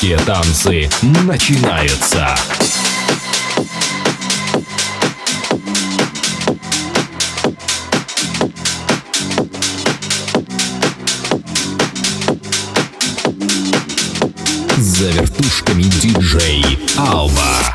Албанские танцы начинаются. За вертушками диджей Алба.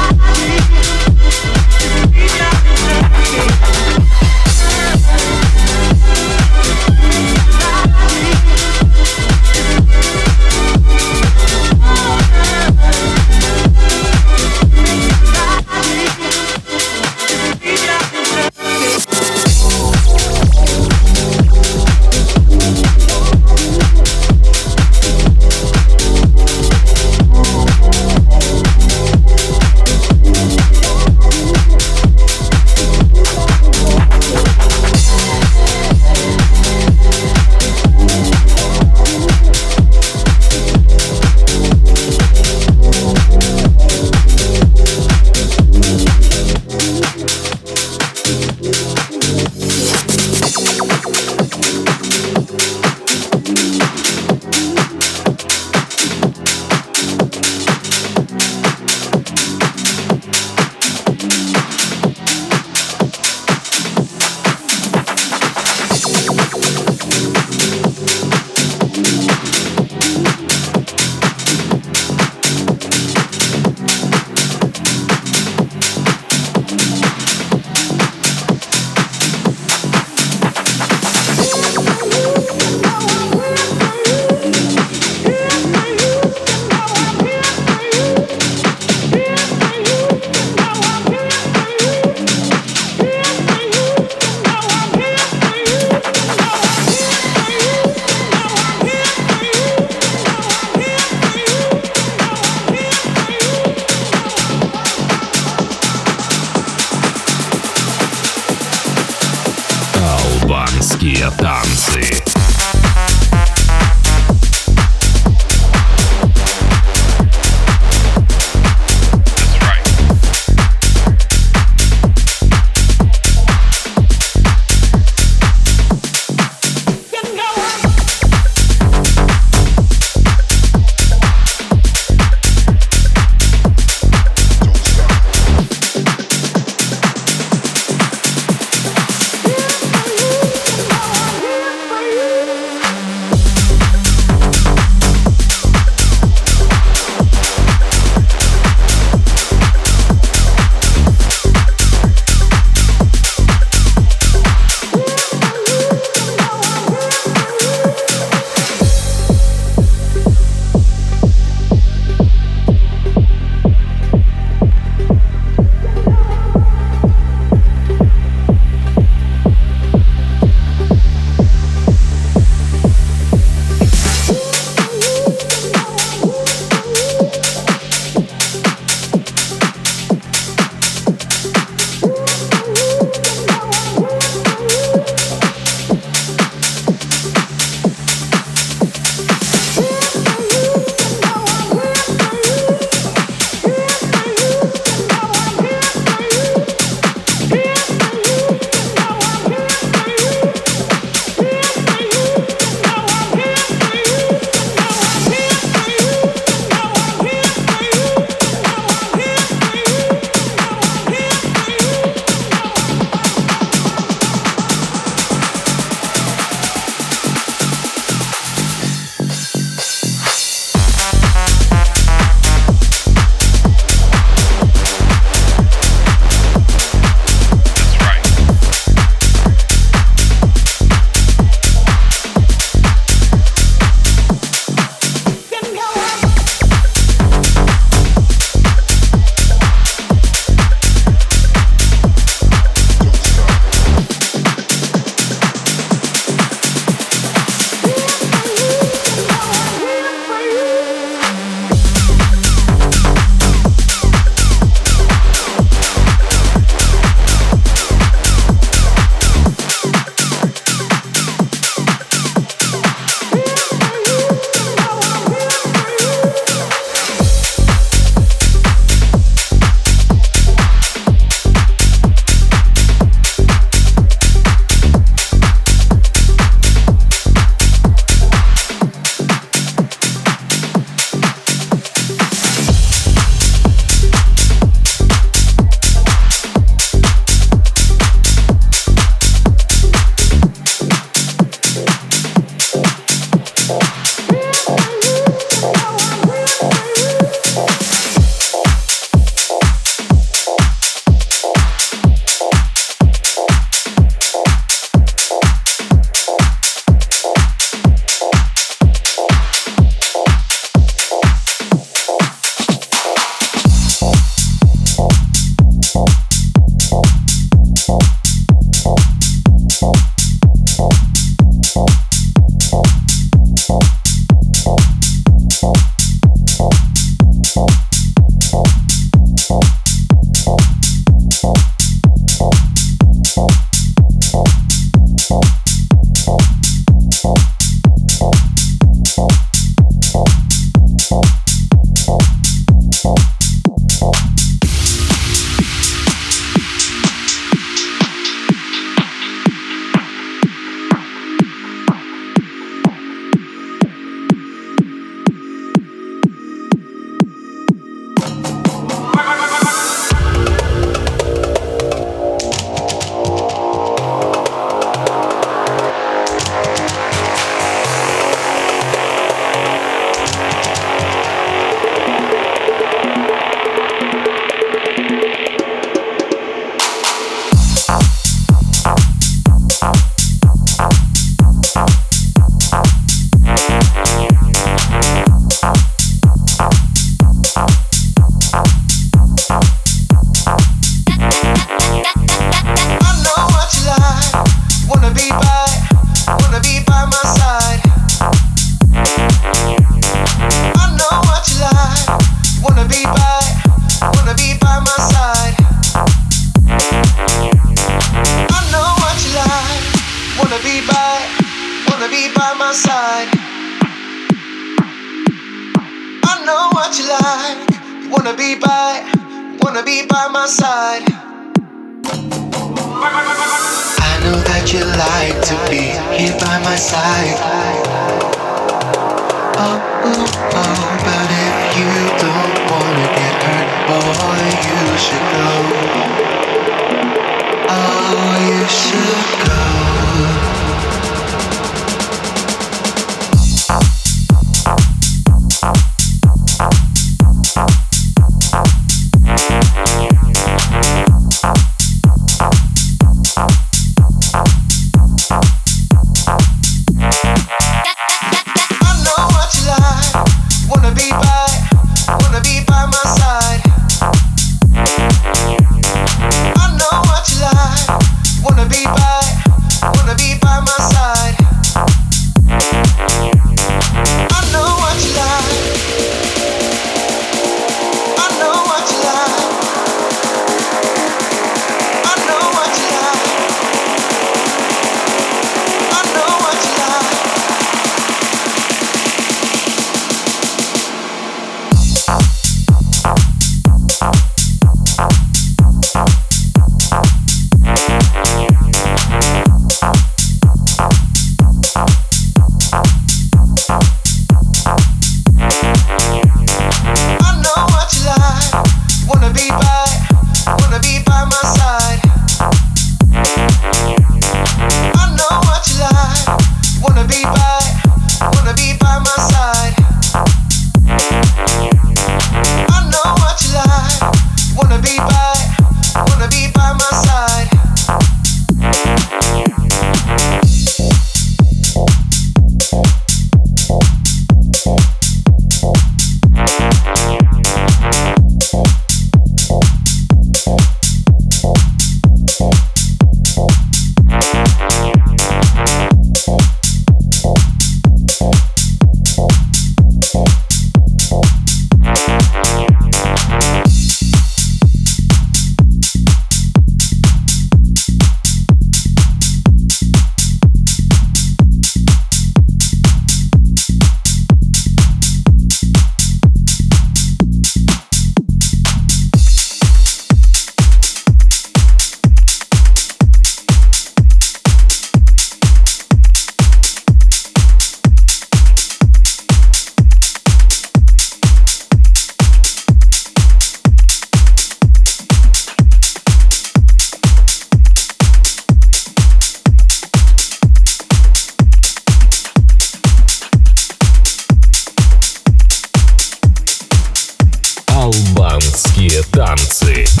танцы.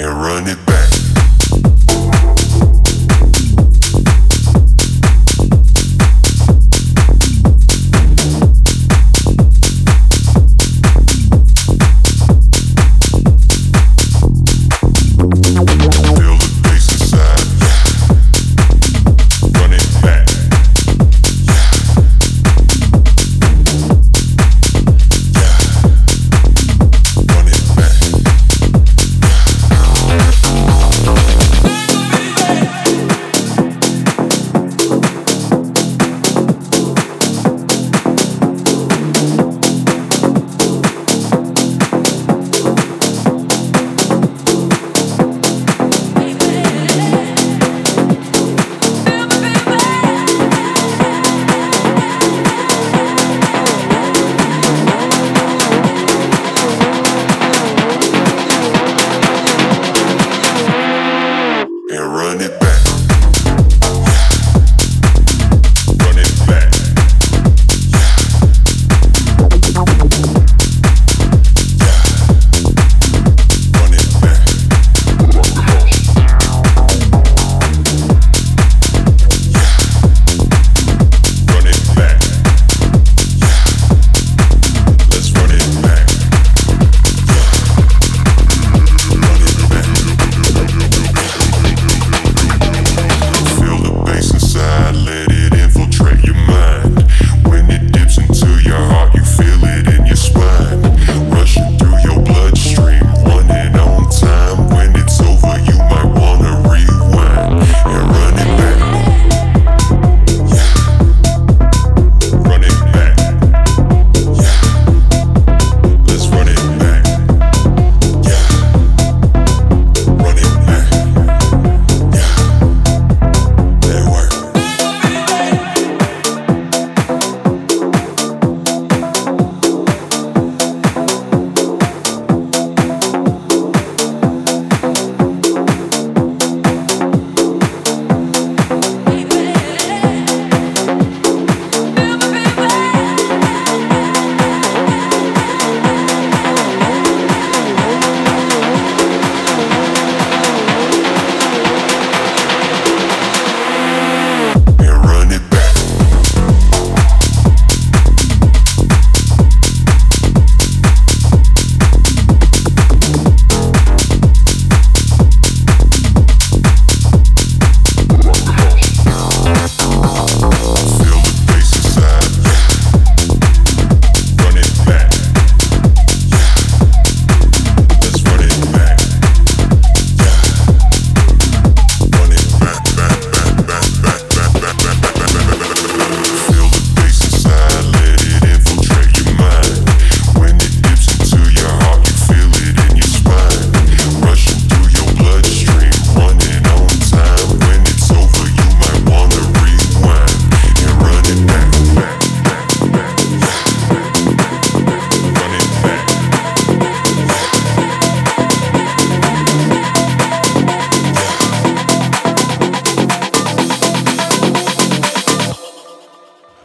and run it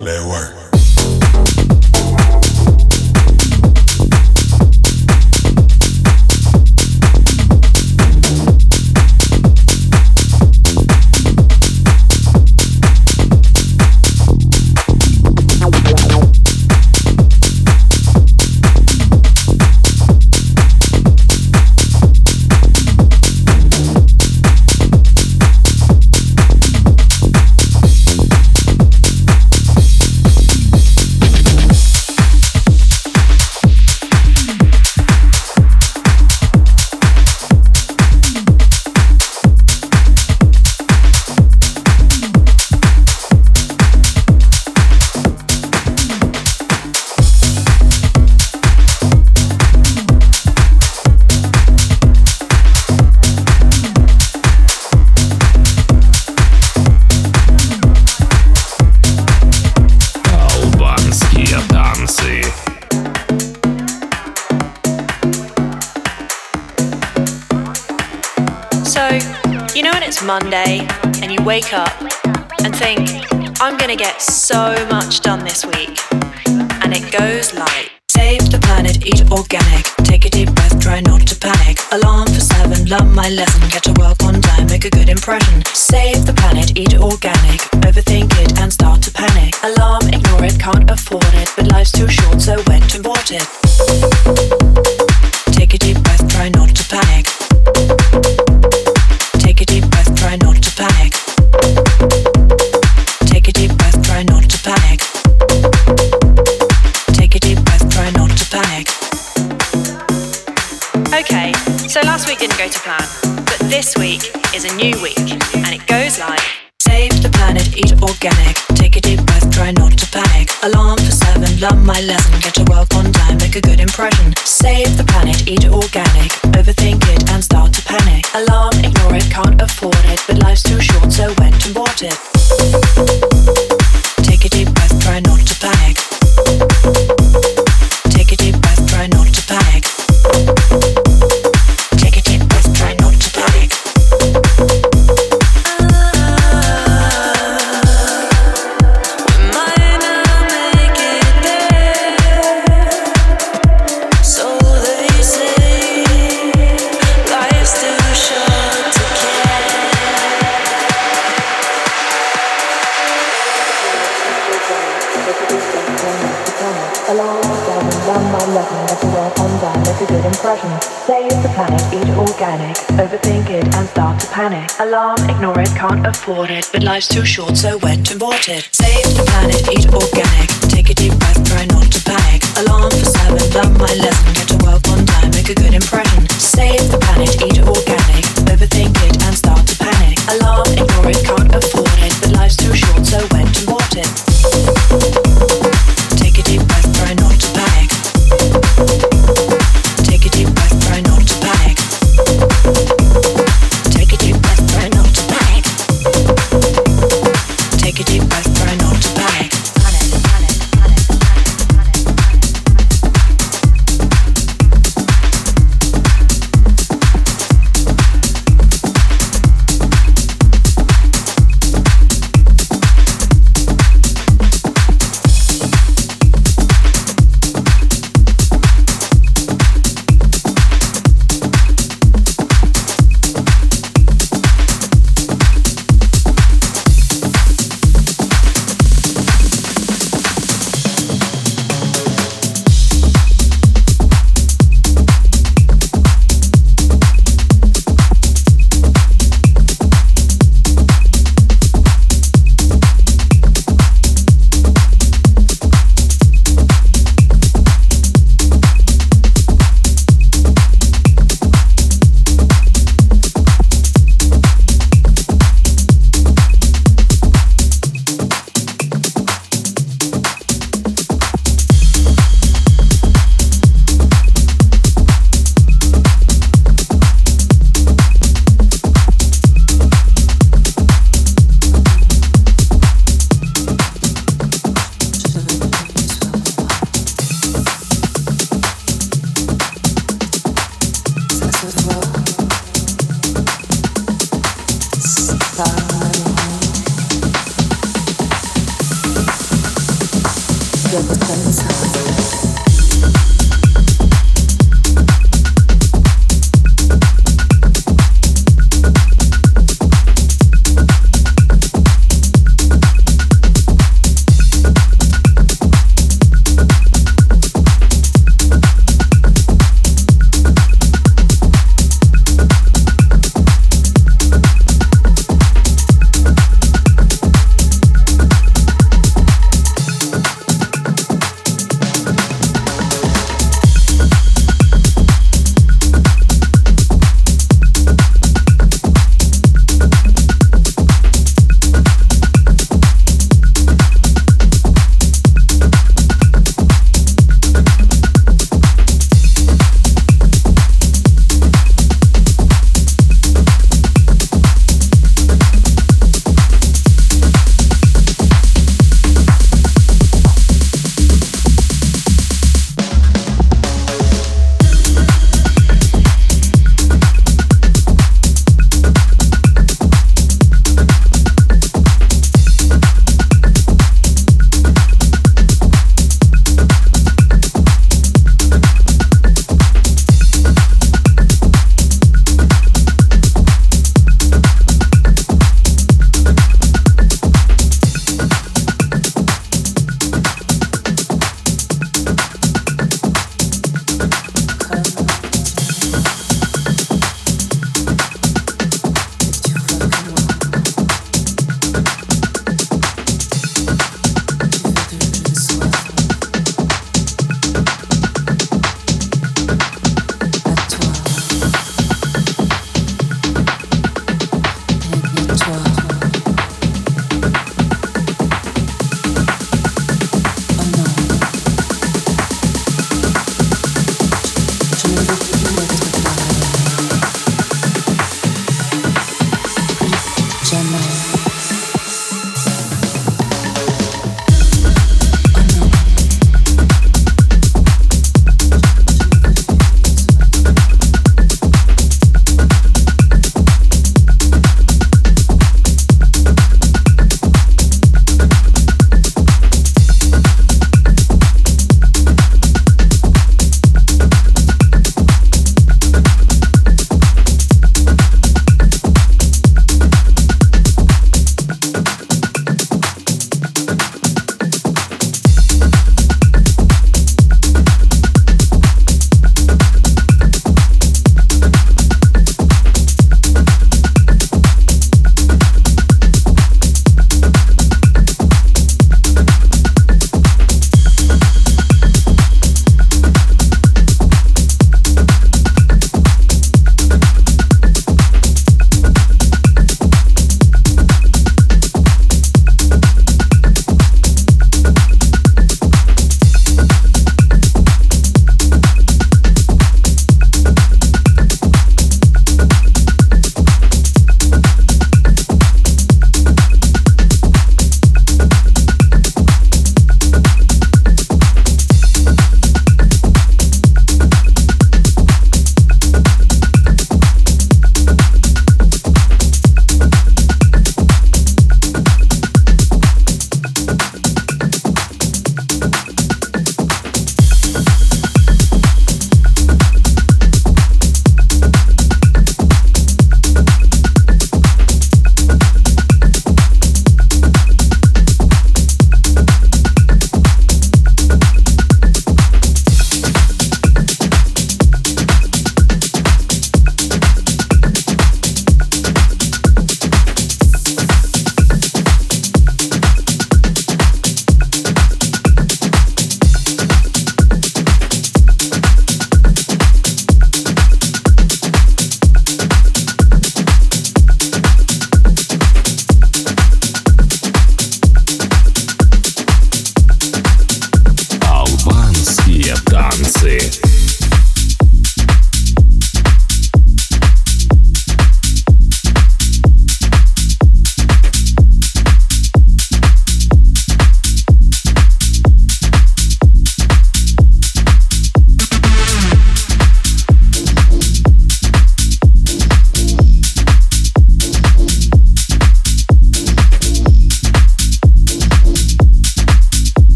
Monday organic. Take a deep breath, try not to panic. Alarm for seven, learn my lesson, get to work on time, make a good impression. Save the planet, eat organic. Overthink it and start to panic. Alarm, ignore it, can't afford it, but life's too short, so went and bought it. Take a deep breath, try not to panic. Save the planet, eat organic. Overthink it and start to panic. Alarm, ignore it, can't afford it. But life's too short, so went and bought it. Save the planet, eat organic. Take a deep breath, try not to panic. Alarm for seven, learn my lesson. Get to work on time, make a good impression. Save the planet, eat organic. Overthink it and start to panic. Alarm, ignore it, can't afford it. But life's too short, so went and bought it.